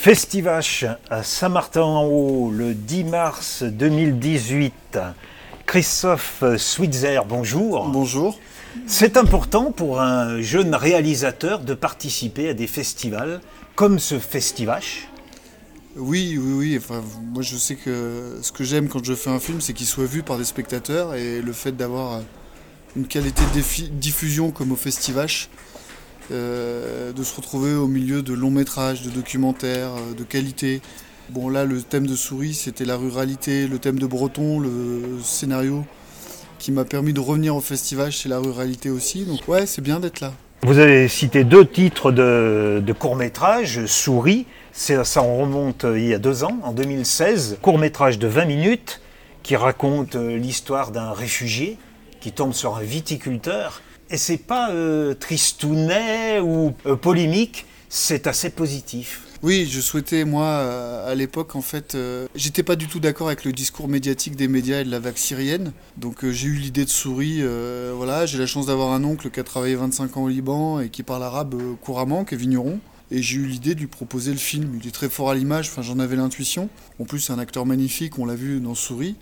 Festivache à Saint-Martin-en-Haut le 10 mars 2018. Christophe Switzer, bonjour. Bonjour. C'est important pour un jeune réalisateur de participer à des festivals comme ce Festivache? Oui, oui, oui. Enfin, moi, je sais que ce que j'aime quand je fais un film, c'est qu'il soit vu par des spectateurs et le fait d'avoir une qualité de diffusion comme au Festivache, euh, de se retrouver au milieu de longs métrages, de documentaires, euh, de qualité. Bon là le thème de Souris c'était la ruralité, le thème de Breton, le scénario qui m'a permis de revenir au festival c'est la ruralité aussi. Donc ouais c'est bien d'être là. Vous avez cité deux titres de, de court-métrage, Souris, ça en remonte euh, il y a deux ans, en 2016, court-métrage de 20 minutes qui raconte l'histoire d'un réfugié qui tombe sur un viticulteur et c'est pas euh, tristounet ou euh, polémique, c'est assez positif. Oui, je souhaitais, moi, euh, à l'époque, en fait, j'étais pas du tout d'accord avec le discours médiatique des médias et de la vague syrienne. Donc j'ai eu l'idée de souris. voilà, j'ai la chance d'avoir un oncle qui a travaillé 25 ans au Liban et qui parle arabe couramment, qui est vigneron. Et j'ai eu l'idée de lui proposer le film. Il est très fort à l'image, enfin j'en avais l'intuition. En plus, c'est un acteur magnifique, on l'a vu dans Souris.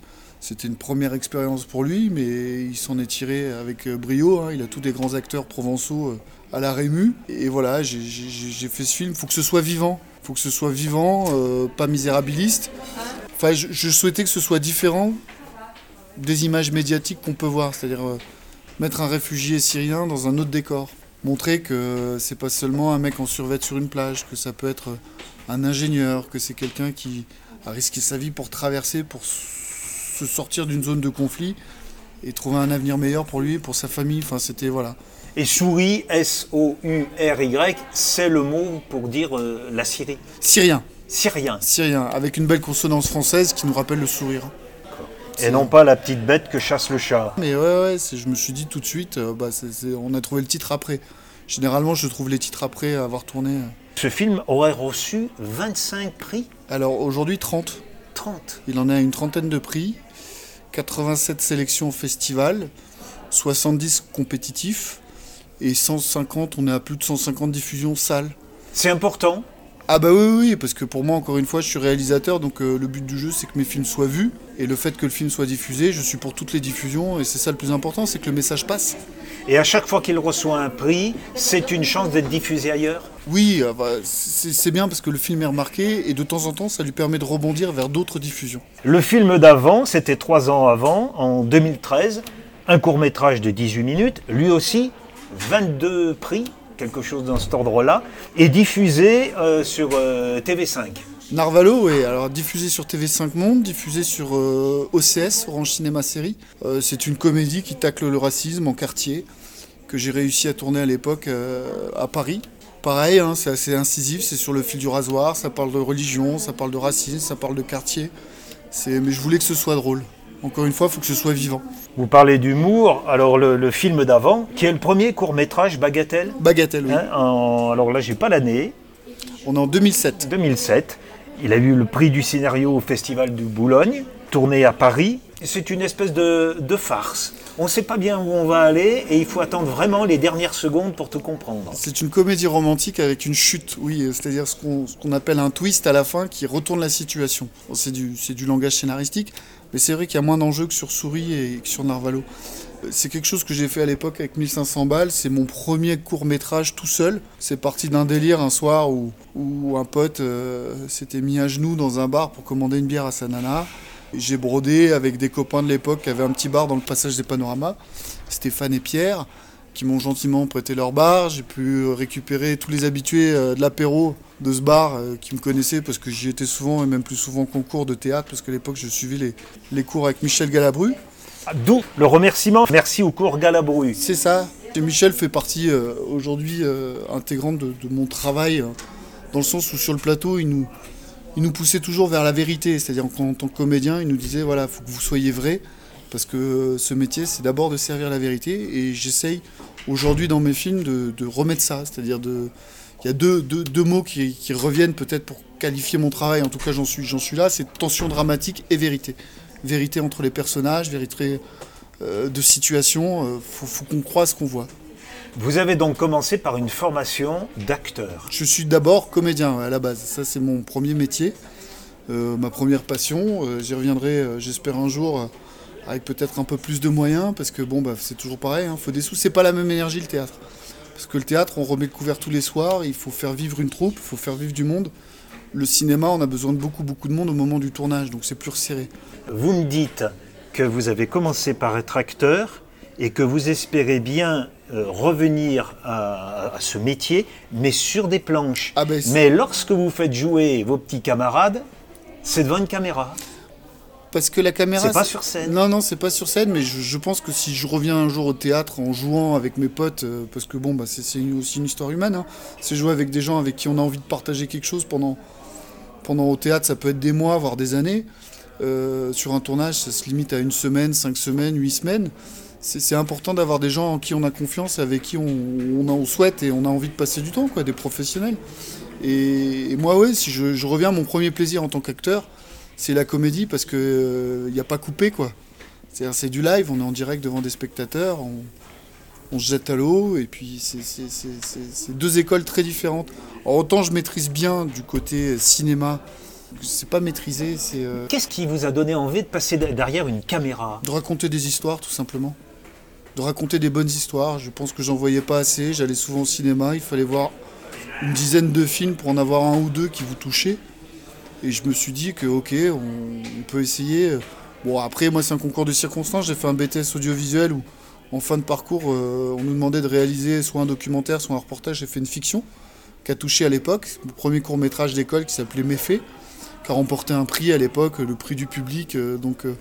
C'était une première expérience pour lui, mais il s'en est tiré avec euh, brio. Hein. Il a tous des grands acteurs provençaux euh, à la Rému. Et voilà, j'ai fait ce film. Il faut que ce soit vivant. Il faut que ce soit vivant, euh, pas misérabiliste. Enfin, je, souhaitais que ce soit différent des images médiatiques qu'on peut voir. C'est-à-dire mettre un réfugié syrien dans un autre décor. Montrer que c'est pas seulement un mec en survêt sur une plage, que ça peut être un ingénieur, que c'est quelqu'un qui a risqué sa vie pour traverser, pour se sortir d'une zone de conflit et trouver un avenir meilleur pour lui et pour sa famille. Enfin, c'était voilà. Et souris, S-O-U-R-Y, c'est le mot pour dire euh, la Syrie. Syrien. Syrien. Syrien, avec une belle consonance française qui nous rappelle le sourire. Et non pas la petite bête que chasse le chat. Mais ouais, ouais, je me suis dit tout de suite, euh, bah, on a trouvé le titre après. Généralement, je trouve les titres après avoir tourné. Euh. Ce film aurait reçu 25 prix Alors aujourd'hui, 30. 30 Il en a une trentaine de prix. 87 sélections au festival, 70 compétitifs et 150, on est à plus de 150 diffusions salles. C'est important ah bah oui, oui, parce que pour moi, encore une fois, je suis réalisateur, donc euh, le but du jeu, c'est que mes films soient vus, et le fait que le film soit diffusé, je suis pour toutes les diffusions, et c'est ça le plus important, c'est que le message passe. Et à chaque fois qu'il reçoit un prix, c'est une chance d'être diffusé ailleurs? Oui, euh, bah, c'est bien parce que le film est remarqué, et de temps en temps, ça lui permet de rebondir vers d'autres diffusions. Le film d'avant, c'était trois ans avant, en 2013, un court métrage de 18 minutes, lui aussi, 22 prix quelque chose dans cet ordre-là, et diffusé euh, sur euh, TV5. Narvalo, oui. Alors diffusé sur TV5 Monde, diffusé sur euh, OCS, Orange Cinéma Série. c'est une comédie qui tacle le racisme en quartier, que j'ai réussi à tourner à l'époque à Paris. Pareil, hein, c'est assez incisif, c'est sur le fil du rasoir, ça parle de religion, ça parle de racisme, ça parle de quartier. Mais je voulais que ce soit drôle. Encore une fois, il faut que ce soit vivant. Vous parlez d'humour, alors le, film d'avant, qui est le premier court métrage Bagatelle Bagatelle, oui. Hein, alors là, j'ai pas l'année. On est en 2007. 2007. Il a eu le prix du scénario au Festival de Boulogne, tourné à Paris. C'est une espèce de, farce. On ne sait pas bien où on va aller et il faut attendre vraiment les dernières secondes pour tout comprendre. C'est une comédie romantique avec une chute, oui, c'est-à-dire ce qu'on appelle un twist à la fin qui retourne la situation. C'est du, du langage scénaristique, mais c'est vrai qu'il y a moins d'enjeux que sur Souris et que sur Narvalo. C'est quelque chose que j'ai fait à l'époque avec 1500 balles. C'est mon premier court métrage tout seul. C'est parti d'un délire un soir où, où un pote euh, s'était mis à genoux dans un bar pour commander une bière à sa nana. J'ai brodé avec des copains de l'époque qui avaient un petit bar dans le passage des panoramas, Stéphane et Pierre, qui m'ont gentiment prêté leur bar. J'ai pu récupérer tous les habitués euh, de l'apéro de ce bar euh, qui me connaissaient parce que j'y étais souvent et même plus souvent qu'en cours de théâtre parce qu'à l'époque je suivais les, les, cours avec Michel Galabru. Ah, d'où le remerciement. Merci au cours Galabru. C'est ça. Et Michel fait partie euh, aujourd'hui euh, intégrante de, mon travail dans le sens où sur le plateau il nous, il nous poussait toujours vers la vérité. C'est-à-dire qu'en tant que comédien il nous disait voilà, faut que vous soyez vrai parce que ce métier c'est d'abord de servir la vérité et j'essaye aujourd'hui dans mes films de, de remettre ça. C'est-à-dire de il y a deux, deux, mots qui, qui reviennent peut-être pour qualifier mon travail, en tout cas j'en suis, j'en suis là, c'est tension dramatique et vérité. Vérité entre les personnages, vérité euh, de situation, il euh, faut, faut qu'on croit ce qu'on voit. Vous avez donc commencé par une formation d'acteur. Je suis d'abord comédien à la base. Ça, c'est mon premier métier, euh, ma première passion. J'y reviendrai, j'espère, un jour avec peut-être un peu plus de moyens, parce que bon, bah, c'est toujours pareil, il hein, faut des sous. C'est pas la même énergie le théâtre. Parce que le théâtre, on remet le couvert tous les soirs, il faut faire vivre une troupe, il faut faire vivre du monde. Le cinéma, on a besoin de beaucoup, beaucoup de monde au moment du tournage, donc c'est plus resserré. Vous me dites que vous avez commencé par être acteur et que vous espérez bien euh, revenir à, ce métier, mais sur des planches. Ah ben, mais lorsque vous faites jouer vos petits camarades, c'est devant une caméra. Parce que la caméra. C'est pas sur scène. Non, non, c'est pas sur scène, mais je, pense que si je reviens un jour au théâtre en jouant avec mes potes, euh, parce que bon, bah, c'est aussi une histoire humaine, hein, c'est jouer avec des gens avec qui on a envie de partager quelque chose pendant, pendant au théâtre, ça peut être des mois, voire des années. Euh, sur un tournage, ça se limite à une semaine, cinq semaines, huit semaines c'est important d'avoir des gens en qui on a confiance, avec qui on, on, souhaite et on a envie de passer du temps, quoi, des professionnels. Et, moi, oui, si je, reviens, mon premier plaisir en tant qu'acteur, c'est la comédie parce qu'il n'y euh, a pas coupé, quoi. C'est du live, on est en direct devant des spectateurs, on, se jette à l'eau, et puis c'est deux écoles très différentes. autant je maîtrise bien du côté cinéma, c'est pas maîtrisé, c'est... Euh, Qu'est-ce qui vous a donné envie de passer derrière une caméra? De raconter des histoires, tout simplement de raconter des bonnes histoires. Je pense que j'en voyais pas assez. J'allais souvent au cinéma, il fallait voir une dizaine de films pour en avoir un ou deux qui vous touchaient. Et je me suis dit que ok, on, peut essayer. Bon après moi c'est un concours de circonstances, j'ai fait un BTS audiovisuel où en fin de parcours euh, on nous demandait de réaliser soit un documentaire, soit un reportage. J'ai fait une fiction qui a touché à l'époque, mon premier court métrage d'école qui s'appelait Méfait, qui a remporté un prix à l'époque, le prix du public. Euh, donc euh,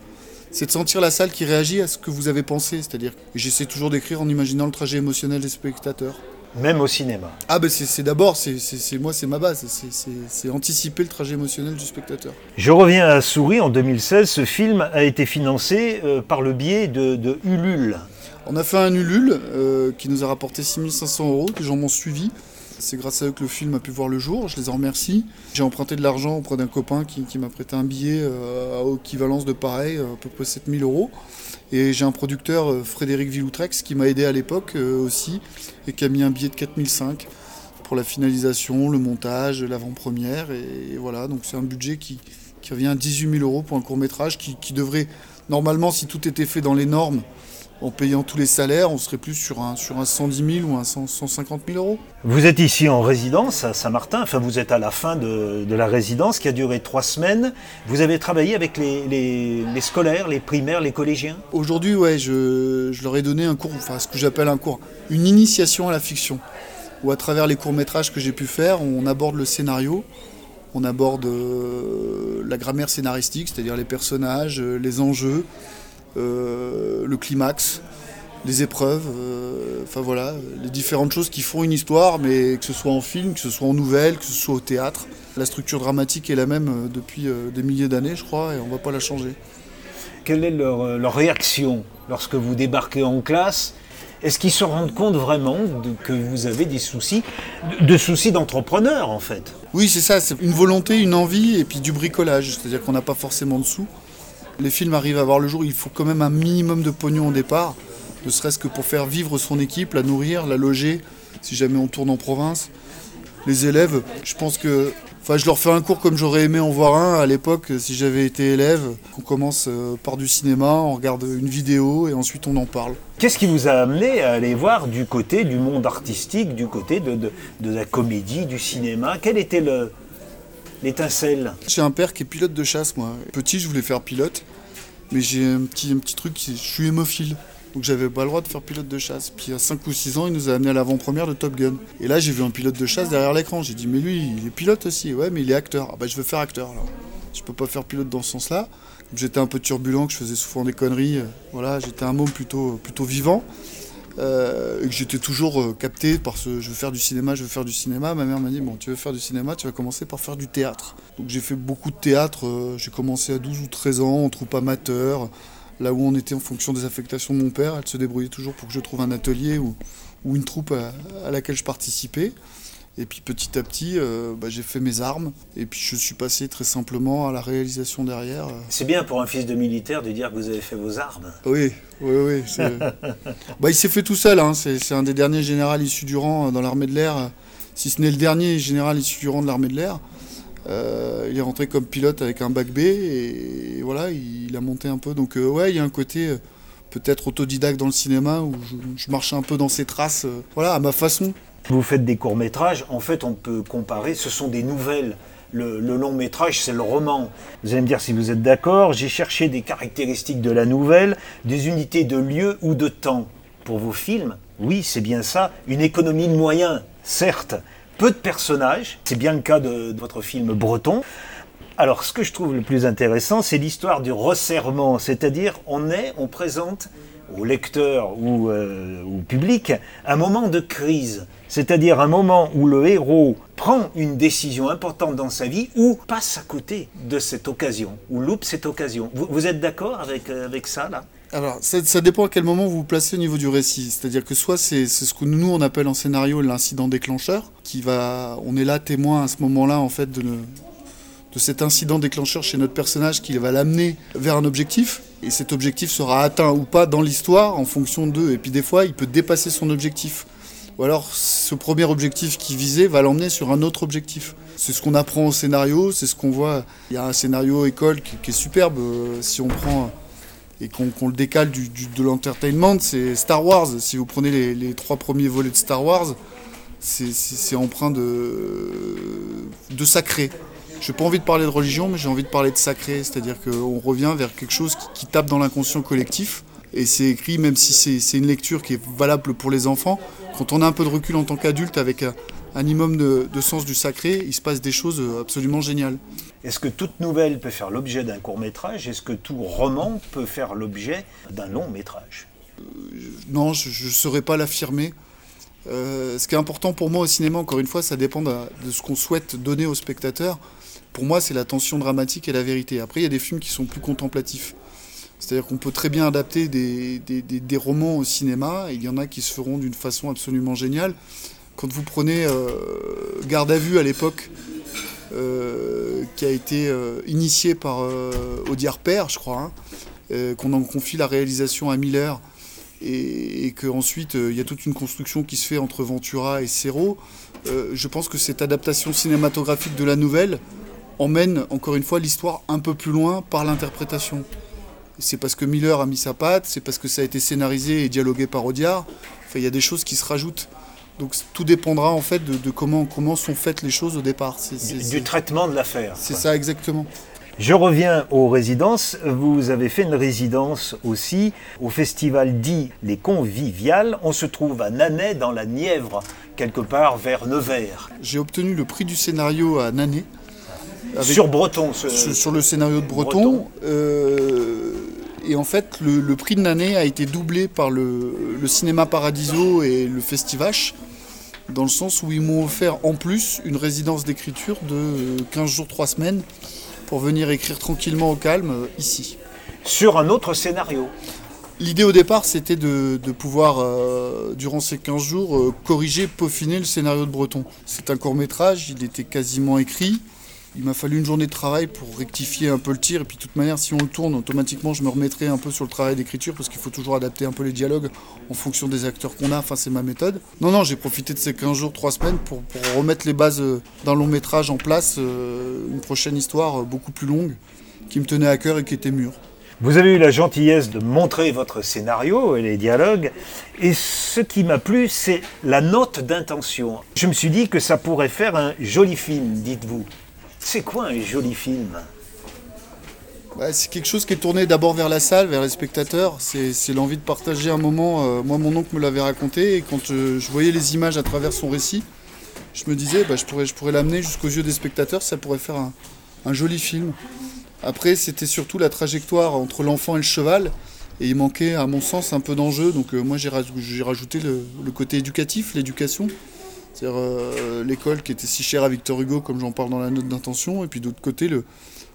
c'est de sentir la salle qui réagit à ce que vous avez pensé. C'est-à-dire j'essaie toujours d'écrire en imaginant le trajet émotionnel des spectateurs. Même au cinéma. Ah ben c'est d'abord, c'est moi c'est ma base, c'est anticiper le trajet émotionnel du spectateur. Je reviens à Souris en 2016, ce film a été financé euh, par le biais de, Ulule. On a fait un Ulule euh, qui nous a rapporté 6500 euros, les gens m'ont suivi. C'est grâce à eux que le film a pu voir le jour, je les en remercie. J'ai emprunté de l'argent auprès d'un copain qui, m'a prêté un billet euh, à équivalence de pareil, à peu près 7000 euros. Et j'ai un producteur, euh, Frédéric Villoutrex, qui m'a aidé à l'époque euh, aussi, et qui a mis un billet de 4005 pour la finalisation, le montage, l'avant-première. Et, voilà, donc c'est un budget qui, revient à 18 000 euros pour un court métrage qui devrait, normalement, si tout était fait dans les normes, en payant tous les salaires, on serait plus sur un, sur un 110 000 ou un 150 000 euros. Vous êtes ici en résidence à Saint-Martin, enfin vous êtes à la fin de, la résidence qui a duré trois semaines. Vous avez travaillé avec les, scolaires, les primaires, les collégiens? Aujourd'hui, ouais, je, je, leur ai donné un cours, enfin ce que j'appelle un cours, une initiation à la fiction, où à travers les courts-métrages que j'ai pu faire, on aborde le scénario, on aborde euh, la grammaire scénaristique, c'est-à-dire les personnages, euh, les enjeux, le climax, les épreuves, euh, enfin voilà, les différentes choses qui font une histoire, mais que ce soit en film, que ce soit en nouvelle, que ce soit au théâtre. La structure dramatique est la même euh, depuis des milliers d'années, je crois, et on ne va pas la changer. Quelle est leur, réaction lorsque vous débarquez en classe? Est-ce qu'ils se rendent compte vraiment que vous avez des soucis, de, soucis d'entrepreneur en fait? Oui, c'est ça, c'est une volonté, une envie et puis du bricolage, c'est-à-dire qu'on n'a pas forcément de sous. Les films arrivent à voir le jour, il faut quand même un minimum de pognon au départ, ne serait-ce que pour faire vivre son équipe, la nourrir, la loger, si jamais on tourne en province. Les élèves, je pense que. Enfin, je leur fais un cours comme j'aurais aimé en voir un à l'époque si j'avais été élève. On commence euh, par du cinéma, on regarde une vidéo et ensuite on en parle. Qu'est-ce qui vous a amené à aller voir du côté du monde artistique, du côté de, de la comédie, du cinéma? Quel était le, J'ai un père qui est pilote de chasse, moi. Petit, je voulais faire pilote, mais j'ai un petit, un petit truc, je suis hémophile. Donc j'avais pas le droit de faire pilote de chasse. Puis à 5 ou 6 ans, il nous a amené à l'avant-première de Top Gun. Et là, j'ai vu un pilote de chasse derrière l'écran. J'ai dit, mais lui, il est pilote aussi. Ouais, mais il est acteur. Ah bah, je veux faire acteur alors. Je peux pas faire pilote dans ce sens-là. J'étais un peu turbulent, que je faisais souvent des conneries. Voilà, j'étais un môme plutôt, plutôt vivant. Euh, et que j'étais toujours euh, capté par ce je veux faire du cinéma, je veux faire du cinéma. Ma mère m'a dit bon, tu veux faire du cinéma, tu vas commencer par faire du théâtre. Donc j'ai fait beaucoup de théâtre. Euh, j'ai commencé à 12 ou 13 ans en troupe amateur, là où on était en fonction des affectations de mon père. Elle se débrouillait toujours pour que je trouve un atelier ou, ou une troupe à, laquelle je participais. Et puis petit à petit, euh, bah, j'ai fait mes armes. Et puis je suis passé très simplement à la réalisation derrière. C'est bien pour un fils de militaire de dire que vous avez fait vos armes. Oui, oui, oui. bah, il s'est fait tout seul. Hein. C'est un des derniers généraux issus du rang dans l'armée de l'air, si ce n'est le dernier général issu du rang de l'armée de l'air. Euh, il est rentré comme pilote avec un bac B et, voilà, il, a monté un peu. Donc euh, ouais, il y a un côté peut-être autodidacte dans le cinéma où je, je marche un peu dans ses traces, voilà, à ma façon. Vous faites des courts-métrages, en fait on peut comparer, ce sont des nouvelles. Le, long métrage, c'est le roman. Vous allez me dire si vous êtes d'accord, j'ai cherché des caractéristiques de la nouvelle, des unités de lieu ou de temps. Pour vos films, oui, c'est bien ça, une économie de moyens, certes. Peu de personnages, c'est bien le cas de, de votre film breton. Alors, ce que je trouve le plus intéressant, c'est l'histoire du resserrement, c'est-à-dire on est, on présente au lecteur ou euh, au public un moment de crise, c'est-à-dire un moment où le héros prend une décision importante dans sa vie ou passe à côté de cette occasion, ou loupe cette occasion. Vous, êtes d'accord avec, euh, avec ça là? Alors, ça, dépend à quel moment vous vous placez au niveau du récit. C'est-à-dire que soit c'est ce que nous on appelle en scénario l'incident déclencheur, qui va, on est là témoin à ce moment-là en fait de, de cet incident déclencheur chez notre personnage qui va l'amener vers un objectif. Et cet objectif sera atteint ou pas dans l'histoire en fonction d'eux. Et puis des fois, il peut dépasser son objectif. Ou alors, ce premier objectif qu'il visait va l'emmener sur un autre objectif. C'est ce qu'on apprend au scénario, c'est ce qu'on voit. Il y a un scénario école qui, est superbe. Euh, si on prend et qu'on le décale de l'entertainment, c'est Star Wars. Si vous prenez les, trois premiers volets de Star Wars, c'est empreint de sacré. Je n'ai pas envie de parler de religion, mais j'ai envie de parler de sacré, c'est-à-dire qu'on revient vers quelque chose qui, tape dans l'inconscient collectif. Et c'est écrit, même si c'est une lecture qui est valable pour les enfants, quand on a un peu de recul en tant qu'adulte avec un, minimum de, de, sens du sacré, il se passe des choses absolument géniales. Est-ce que toute nouvelle peut faire l'objet d'un court métrage? Est-ce que tout roman peut faire l'objet d'un long métrage? Euh, Non, je ne saurais pas l'affirmer. Euh, ce qui est important pour moi au cinéma, encore une fois, ça dépend de, de ce qu'on souhaite donner au spectateur pour moi, c'est la tension dramatique et la vérité. Après, il y a des films qui sont plus contemplatifs. C'est-à-dire qu'on peut très bien adapter des, romans au cinéma, il y en a qui se feront d'une façon absolument géniale. Quand vous prenez euh, Garde à vue à l'époque, euh, qui a été euh, initié par Audiard Père, je crois, hein, qu'on en confie la réalisation à Miller, et, et qu'ensuite il y a toute une construction qui se fait entre Ventura et Serrault, je pense que cette adaptation cinématographique de la nouvelle emmène encore une fois l'histoire un peu plus loin par l'interprétation. C'est parce que Miller a mis sa patte, c'est parce que ça a été scénarisé et dialogué par Audiard. Enfin, il y a des choses qui se rajoutent. Donc tout dépendra en fait de, comment, comment sont faites les choses au départ. du, traitement de l'affaire. C'est ça exactement. Je reviens aux résidences. Vous avez fait une résidence aussi au festival dit Les Conviviales. On se trouve à Nanay dans la Nièvre, quelque part vers Nevers. J'ai obtenu le prix du scénario à Nanay sur Breton sur, le scénario de Breton. Euh, et en fait, le, prix de l'année a été doublé par le, Cinéma Paradiso et le Festivache, dans le sens où ils m'ont offert en plus une résidence d'écriture de 15 jours, 3 semaines, pour venir écrire tranquillement au calme euh, ici. Sur un autre scénario L'idée au départ, c'était de, pouvoir, euh, durant ces 15 jours, corriger, peaufiner le scénario de Breton. C'est un court métrage, il était quasiment écrit. Il m'a fallu une journée de travail pour rectifier un peu le tir. Et puis, de toute manière, si on le tourne, automatiquement, je me remettrai un peu sur le travail d'écriture parce qu'il faut toujours adapter un peu les dialogues en fonction des acteurs qu'on a. Enfin, c'est ma méthode. Non, non, j'ai profité de ces 15 jours, 3 semaines pour, remettre les bases euh, d'un long métrage en place. Euh, une prochaine histoire euh, beaucoup plus longue qui me tenait à cœur et qui était mûre. Vous avez eu la gentillesse de montrer votre scénario et les dialogues, et ce qui m'a plu, c'est la note d'intention. Je me suis dit que ça pourrait faire un joli film, dites-vous. C'est quoi un joli film bah, C'est quelque chose qui est tourné d'abord vers la salle, vers les spectateurs. C'est l'envie de partager un moment. Euh, moi, mon oncle me l'avait raconté, et quand euh, je voyais les images à travers son récit, je me disais, bah, je pourrais, l'amener jusqu'aux yeux des spectateurs, ça pourrait faire un, joli film. Après, c'était surtout la trajectoire entre l'enfant et le cheval. Et il manquait, à mon sens, un peu d'enjeu. Donc euh, moi, j'ai rajouté le côté éducatif, l'éducation. C'est-à-dire euh, l'école qui était si chère à Victor Hugo, comme j'en parle dans la note d'intention, et puis d'autre côté, le,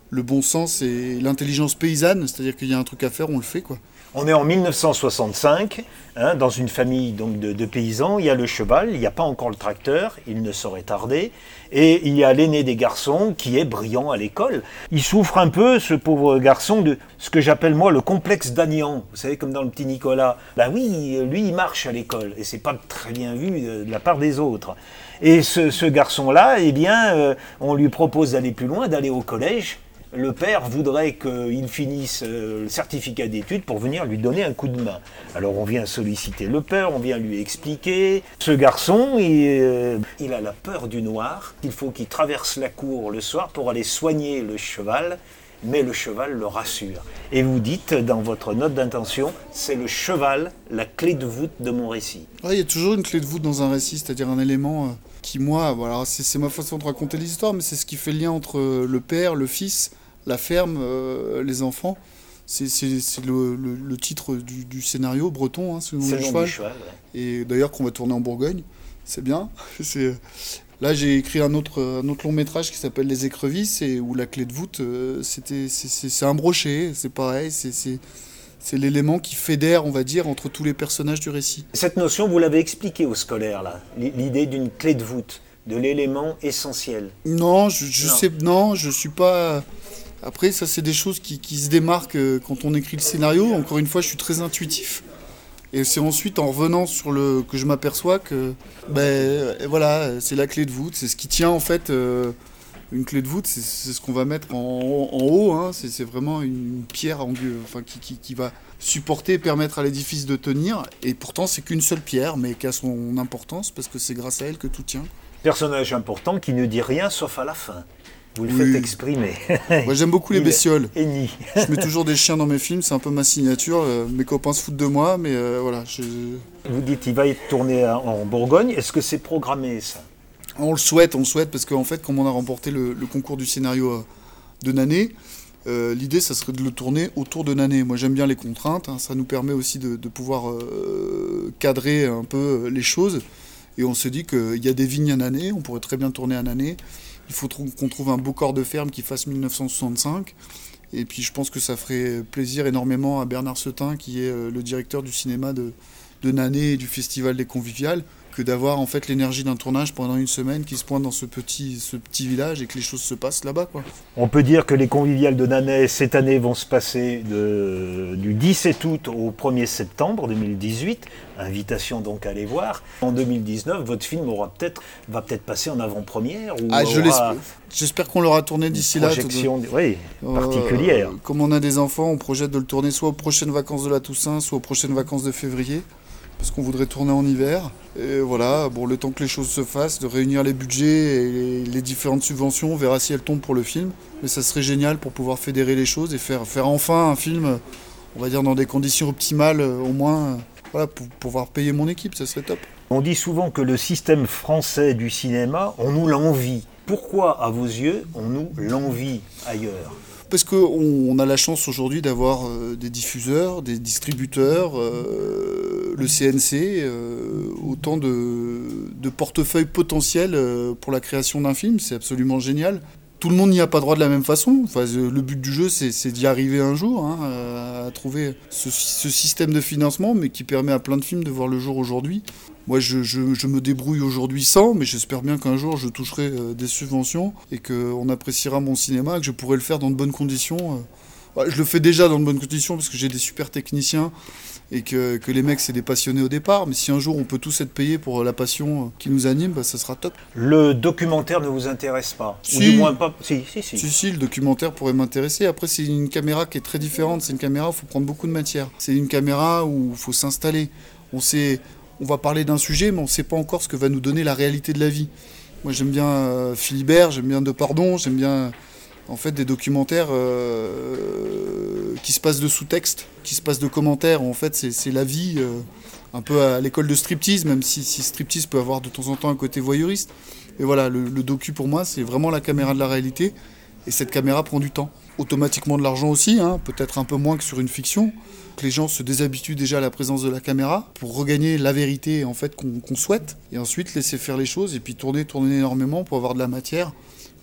le bon sens et l'intelligence paysanne, c'est-à-dire qu'il y a un truc à faire, on le fait quoi. On est en 1965, hein, dans une famille donc de, paysans. Il y a le cheval, il n'y a pas encore le tracteur, il ne saurait tarder. Et il y a l'aîné des garçons qui est brillant à l'école. Il souffre un peu, ce pauvre garçon, de ce que j'appelle moi le complexe d'Agnan. Vous savez, comme dans le petit Nicolas. Ben oui, lui, il marche à l'école et c'est pas très bien vu de, la part des autres. Et ce, garçon-là, eh bien, euh, on lui propose d'aller plus loin, d'aller au collège le père voudrait qu'il finisse euh, le certificat d'études pour venir lui donner un coup de main. Alors on vient solliciter le père, on vient lui expliquer. Ce garçon, il, euh, il a la peur du noir. Il faut qu'il traverse la cour le soir pour aller soigner le cheval mais le cheval le rassure. Et vous dites dans votre note d'intention, c'est le cheval, la clé de voûte de mon récit. il y a toujours une clé de voûte dans un récit, c'est-à-dire un élément euh, qui, moi, voilà, c'est ma façon de raconter l'histoire, mais c'est ce qui fait le lien entre le père, le fils, la ferme, euh, les enfants. C'est le, titre du, scénario breton, hein, c'est le nom du cheval. Et d'ailleurs qu'on va tourner en Bourgogne, c'est bien. Là, j'ai écrit un autre, un autre long métrage qui s'appelle Les écrevisses, et où la clé de voûte, euh, c'était c'est un brochet, c'est pareil, c'est l'élément qui fédère, on va dire, entre tous les personnages du récit. Cette notion, vous l'avez expliquée aux scolaires, là, l'idée d'une clé de voûte, de l'élément essentiel. Non, je, je non. sais, non, je suis pas. Après, ça, c'est des choses qui, se démarquent euh, quand on écrit le scénario. Encore une fois, je suis très intuitif. Et c'est ensuite en revenant sur le que je m'aperçois que ben voilà, c'est la clé de voûte, c'est ce qui tient en fait euh, une clé de voûte, c'est ce qu'on va mettre en, haut. Hein. c'est vraiment une pierre enfin, qui, qui, va supporter et permettre à l'édifice de tenir. Et pourtant, c'est qu'une seule pierre, mais qui a son importance parce que c'est grâce à elle que tout tient. Personnage important qui ne dit rien sauf à la fin. Vous le faites exprimer. Moi j'aime beaucoup les bestioles. je mets toujours des chiens dans mes films, c'est un peu ma signature. Euh, mes copains se foutent de moi, mais euh, voilà. Vous dites il va être tourné en Bourgogne. Est-ce que c'est programmé ça? On le souhaite, on le souhaite, parce qu'en fait, comme on a remporté le, concours du scénario euh, de Nané, l'idée ça serait de le tourner autour de Nané. Moi j'aime bien les contraintes, hein. ça nous permet aussi de, pouvoir cadrer un peu les choses. Et on se dit qu'il y a des vignes à Nané, on pourrait très bien tourner à Nané. Il faut qu'on trouve un beau corps de ferme qui fasse 1965. Et puis je pense que ça ferait plaisir énormément à Bernard Setin, qui est euh, le directeur du cinéma de, de et du Festival des Conviviales, que d'avoir en fait l'énergie d'un tournage pendant une semaine qui se pointe dans ce petit, ce petit village et que les choses se passent là-bas. Quoi. On peut dire que les conviviales de Nanay cette année vont se passer de, du 17 août au 1er septembre 2018. Invitation donc à les voir. En 2019, votre film aura peut-être va peut-être passer en avant-première. Ah, je l'espère. J'espère qu'on l'aura tourné d'ici là. Projection, oui, euh, particulière. comme on a des enfants, on projette de le tourner soit aux prochaines vacances de la Toussaint, soit aux prochaines vacances de février parce qu'on voudrait tourner en hiver. Et voilà, bon, le temps que les choses se fassent, de réunir les budgets et les différentes subventions, on verra si elles tombent pour le film. Mais ça serait génial pour pouvoir fédérer les choses et faire, faire enfin un film, on va dire dans des conditions optimales, euh, au moins, euh, voilà, pour pouvoir payer mon équipe, ça serait top. On dit souvent que le système français du cinéma, on nous l'envie. Pourquoi, à vos yeux, on nous l'envie ailleurs? Parce qu'on a la chance aujourd'hui d'avoir euh, des diffuseurs, des distributeurs, euh, le CNC, euh, autant de, portefeuilles potentiels pour la création d'un film. C'est absolument génial. Tout le monde n'y a pas droit de la même façon. Enfin, le but du jeu, c'est d'y arriver un jour, hein, à trouver ce, système de financement, mais qui permet à plein de films de voir le jour aujourd'hui. Moi, je, me débrouille aujourd'hui sans, mais j'espère bien qu'un jour je toucherai euh, des subventions et qu'on appréciera mon cinéma que je pourrai le faire dans de bonnes conditions. Euh. je le fais déjà dans de bonnes conditions parce que j'ai des super techniciens et que, les mecs, c'est des passionnés au départ. Mais si un jour on peut tous être payés pour la passion euh, qui nous anime, bah, ça sera top. Le documentaire ne vous intéresse pas si. Ou du moins pas. Si, si, si. Si, si, le documentaire pourrait m'intéresser. Après, c'est une caméra qui est très différente. C'est une caméra où il faut prendre beaucoup de matière. C'est une caméra où il faut s'installer. On sait on va parler d'un sujet, mais on ne sait pas encore ce que va nous donner la réalité de la vie. Moi, j'aime bien euh, Philibert, j'aime bien De Pardon, j'aime bien en fait des documentaires euh, qui se passent de sous-texte, qui se passent de commentaires. En fait, c'est la vie, euh, un peu à l'école de striptease, même si, striptease peut avoir de temps en temps un côté voyeuriste. Et voilà, le, le docu pour moi, c'est vraiment la caméra de la réalité. Et cette caméra prend du temps. Automatiquement de l'argent aussi, hein, peut-être un peu moins que sur une fiction que les gens se déshabituent déjà à la présence de la caméra pour regagner la vérité en fait qu'on souhaite et ensuite laisser faire les choses et puis tourner, tourner énormément pour avoir de la matière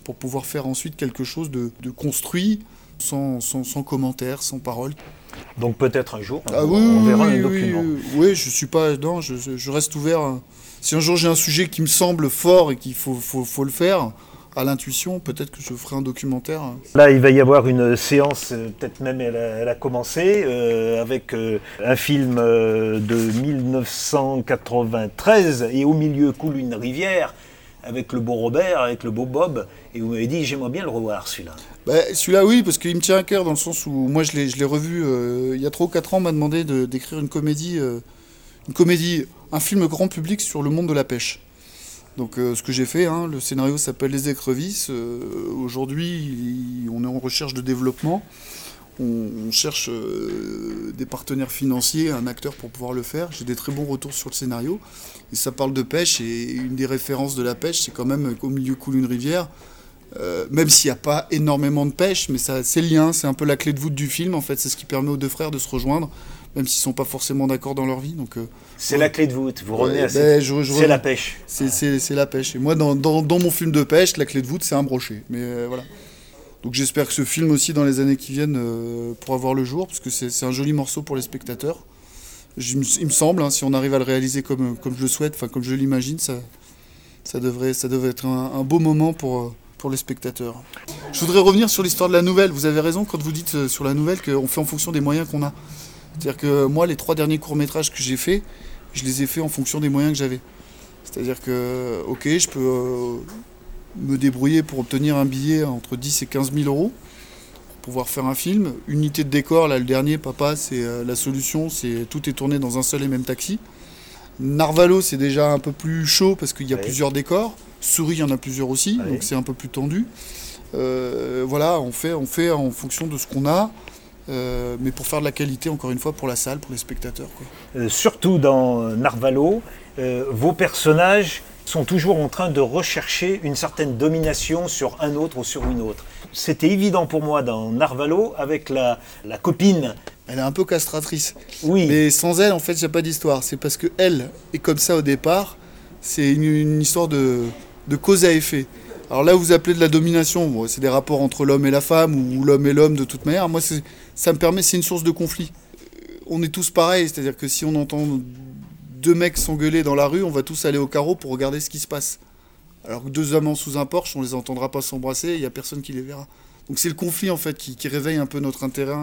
pour pouvoir faire ensuite quelque chose de, construit, sans, sans, sans commentaire, sans parole. Donc peut-être un jour, ah on, verra un document. Oui, je suis pas, non, je, je reste ouvert. Si un jour j'ai un sujet qui me semble fort et qu'il faut, faut, faut, le faire, à l'intuition, peut-être que je ferai un documentaire. Là, il va y avoir une séance, euh, peut-être même elle a, commencé, euh, avec euh, un film de 1993 et au milieu coule une rivière avec le beau Robert, avec le beau Bob, et vous m'avez dit j'aimerais bien le revoir celui-là. Bah, celui-là oui, parce qu'il me tient à cœur dans le sens où moi je l'ai revu il y a 3 ou 4 ans, on m'a demandé d'écrire une comédie, une comédie, un film grand public sur le monde de la pêche. Donc euh, ce que j'ai fait, hein, le scénario s'appelle Les écrevisses. Euh, aujourd'hui, on est en recherche de développement. On, cherche euh, des partenaires financiers, un acteur pour pouvoir le faire. J'ai des très bons retours sur le scénario. Et ça parle de pêche, et une des références de la pêche, c'est quand même qu'au milieu coule une rivière. même s'il n'y a pas énormément de pêche, mais c'est le lien, c'est un peu la clé de voûte du film, en fait, c'est ce qui permet aux deux frères de se rejoindre même s'ils sont pas forcément d'accord dans leur vie. Donc euh, c'est la clé de voûte. Vous revenez à ben, c'est la pêche. C'est la pêche. Et moi, dans, dans, mon film de pêche, la clé de voûte, c'est un brochet. Mais euh, voilà. Donc j'espère que ce film aussi, dans les années qui viennent, euh, pourra voir le jour, parce que c'est un joli morceau pour les spectateurs. il me semble, hein, si on arrive à le réaliser comme, comme je le souhaite, enfin comme je l'imagine, ça, ça, devrait, ça devrait être un, beau moment pour, pour les spectateurs. Je voudrais revenir sur l'histoire de la nouvelle. Vous avez raison quand vous dites sur la nouvelle qu'on fait en fonction des moyens qu'on a. C'est-à-dire que moi, les trois derniers courts-métrages que j'ai faits, je les ai faits en fonction des moyens que j'avais. C'est-à-dire que, ok, je peux euh, me débrouiller pour obtenir un billet entre 10 et 15 000 euros pour pouvoir faire un film. Unité de décor, là, le dernier, papa, c'est euh, la solution, c'est tout est tourné dans un seul et même taxi. Narvalo, c'est déjà un peu plus chaud parce qu'il y a plusieurs décors. Souris, il y en a plusieurs aussi, donc c'est un peu plus tendu. Euh, voilà, on fait, on fait en fonction de ce qu'on a. Euh, mais pour faire de la qualité, encore une fois, pour la salle, pour les spectateurs. Euh, surtout dans Narvalo, euh, vos personnages sont toujours en train de rechercher une certaine domination sur un autre ou sur une autre. C'était évident pour moi dans Narvalo avec la, la copine. Elle est un peu castratrice. Oui. Mais sans elle, en fait, a pas d'histoire. C'est parce qu'elle est comme ça au départ. C'est une, histoire de, de cause à effet. Alors là, vous appelez de la domination, c'est des rapports entre l'homme et la femme, ou l'homme et l'homme de toute manière. Moi, ça me permet, c'est une source de conflit. Euh, on est tous pareils, c'est-à-dire que si on entend deux mecs s'engueuler dans la rue, on va tous aller au carreau pour regarder ce qui se passe. Alors que deux amants sous un porche, on les entendra pas s'embrasser, il n'y a personne qui les verra. Donc c'est le conflit en fait qui, réveille un peu notre intérêt,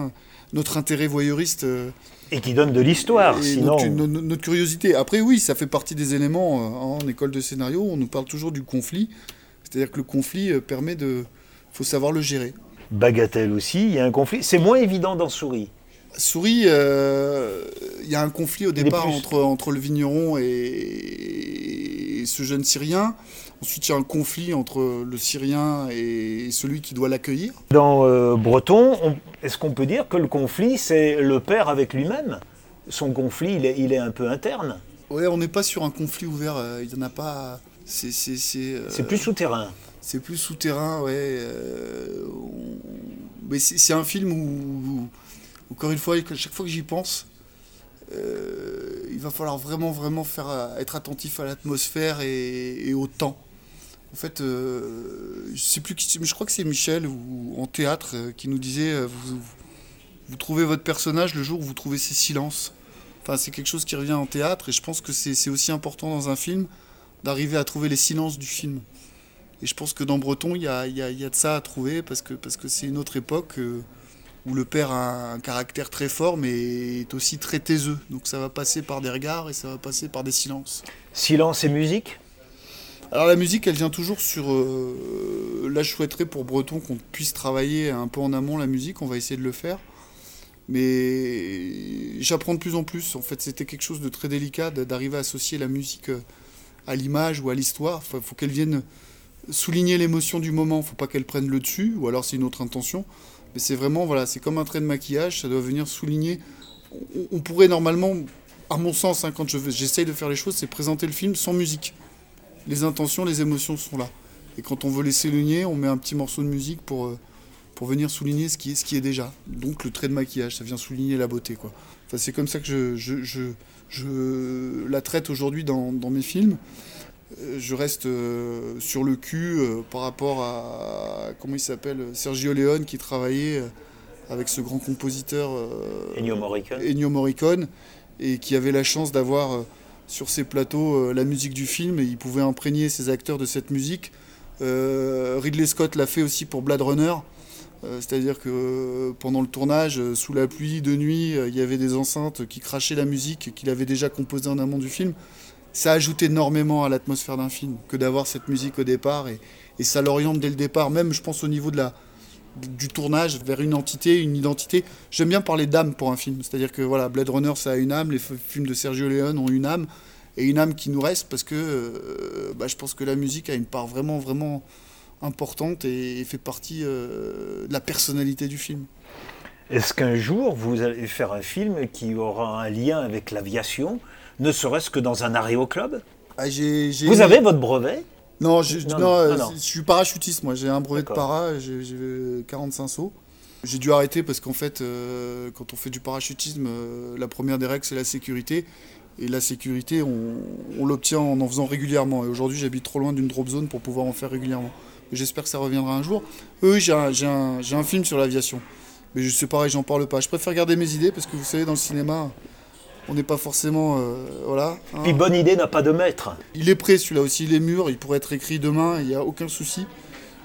notre intérêt voyeuriste. Euh, et qui donne de l'histoire, sinon. Notre, notre, curiosité. Après, oui, ça fait partie des éléments euh, en école de scénario. On nous parle toujours du conflit. C'est-à-dire que le conflit euh, permet de. faut savoir le gérer. Bagatelle aussi, il y a un conflit. C'est moins évident dans Souris. Souris, euh, il y a un conflit au départ entre, entre le vigneron et, ce jeune Syrien. Ensuite, il y a un conflit entre le Syrien et celui qui doit l'accueillir. Dans euh, Breton, est-ce qu'on peut dire que le conflit, c'est le père avec lui-même? Son conflit, il est, il est un peu interne? Oui, on n'est pas sur un conflit ouvert. Il n'y en a pas. Euh, c'est plus souterrain. C'est plus souterrain, ouais. Euh, mais c'est un film où, encore une fois, chaque fois que j'y pense, euh, il va falloir vraiment, vraiment faire, être attentif à l'atmosphère et, au temps. En fait, je sais plus qui, je crois que c'est Michel en théâtre qui nous disait vous, trouvez votre personnage le jour où vous trouvez ses silences. Enfin, c'est quelque chose qui revient en théâtre et je pense que c'est aussi important dans un film d'arriver à trouver les silences du film. Et je pense que dans Breton, il y a, de ça à trouver parce que parce que c'est une autre époque euh, où le père a un caractère très fort mais est aussi très taiseux. Donc ça va passer par des regards et ça va passer par des silences. Silence et musique alors la musique, elle vient toujours sur... Euh, là, je souhaiterais pour Breton qu'on puisse travailler un peu en amont la musique, on va essayer de le faire. Mais j'apprends de plus en plus. En fait, c'était quelque chose de très délicat d'arriver à associer la musique euh, à l'image ou à l'histoire. Il faut, qu'elle vienne souligner l'émotion du moment. Il faut pas qu'elle prenne le dessus, ou alors c'est une autre intention. Mais c'est vraiment, voilà, c'est comme un trait de maquillage, ça doit venir souligner. On, pourrait normalement, à mon sens, hein, quand j'essaye de faire les choses, c'est présenter le film sans musique. Les intentions, les émotions sont là. Et quand on veut les souligner, on met un petit morceau de musique pour, euh, pour venir souligner ce qui, est, ce qui est déjà. Donc le trait de maquillage, ça vient souligner la beauté. Quoi. Enfin, c'est comme ça que je, je, je, je la traite aujourd'hui dans, dans, mes films. Euh, je reste euh, sur le cul euh, par rapport à comment il s'appelle Sergio Leone qui travaillait avec ce grand compositeur Ennio Morricone. Ennio Morricone et qui avait la chance d'avoir sur ses plateaux la musique du film et il pouvait imprégner ses acteurs de cette musique. Ridley Scott l'a fait aussi pour Blade Runner. C'est-à-dire que pendant le tournage, sous la pluie, de nuit, il y avait des enceintes qui crachaient la musique qu'il avait déjà composée en amont du film ça ajoute énormément à l'atmosphère d'un film que d'avoir cette musique au départ et, ça l'oriente dès le départ, même je pense au niveau de la, du tournage vers une entité, une identité. J'aime bien parler d'âme pour un film, c'est-à-dire que voilà, Blade Runner ça a une âme, les films de Sergio Leone ont une âme et une âme qui nous reste parce que euh, bah, je pense que la musique a une part vraiment vraiment importante et, fait partie euh, de la personnalité du film. Est-ce qu'un jour vous allez faire un film qui aura un lien avec l'aviation? Ne serait-ce que dans un aéro-club ah, Vous avez votre brevet non, je, euh, je suis parachutiste, moi. J'ai un brevet de para, j'ai 45 sauts. J'ai dû arrêter parce qu'en fait, euh, quand on fait du parachutisme, euh, la première des règles, c'est la sécurité. Et la sécurité, on, l'obtient en en faisant régulièrement. Et aujourd'hui, j'habite trop loin d'une drop zone pour pouvoir en faire régulièrement. J'espère que ça reviendra un jour. Eux, j'ai un, un, film sur l'aviation. Mais je sais pareil, j'en parle pas. Je préfère garder mes idées parce que vous savez, dans le cinéma, on n'est pas forcément. Euh, voilà. Hein. Puis bonne idée n'a pas de maître. Il est prêt celui-là aussi, il est mûr, il pourrait être écrit demain, il n'y a aucun souci.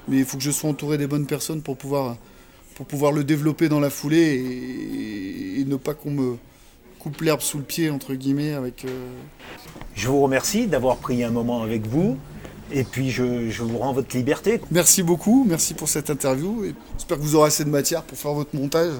Mais il faut que je sois entouré des bonnes personnes pour pouvoir, pour pouvoir le développer dans la foulée et, ne pas qu'on me coupe l'herbe sous le pied, entre guillemets. avec. Euh, je vous remercie d'avoir pris un moment avec vous. Et puis je, je, vous rends votre liberté. Merci beaucoup, merci pour cette interview. J'espère que vous aurez assez de matière pour faire votre montage.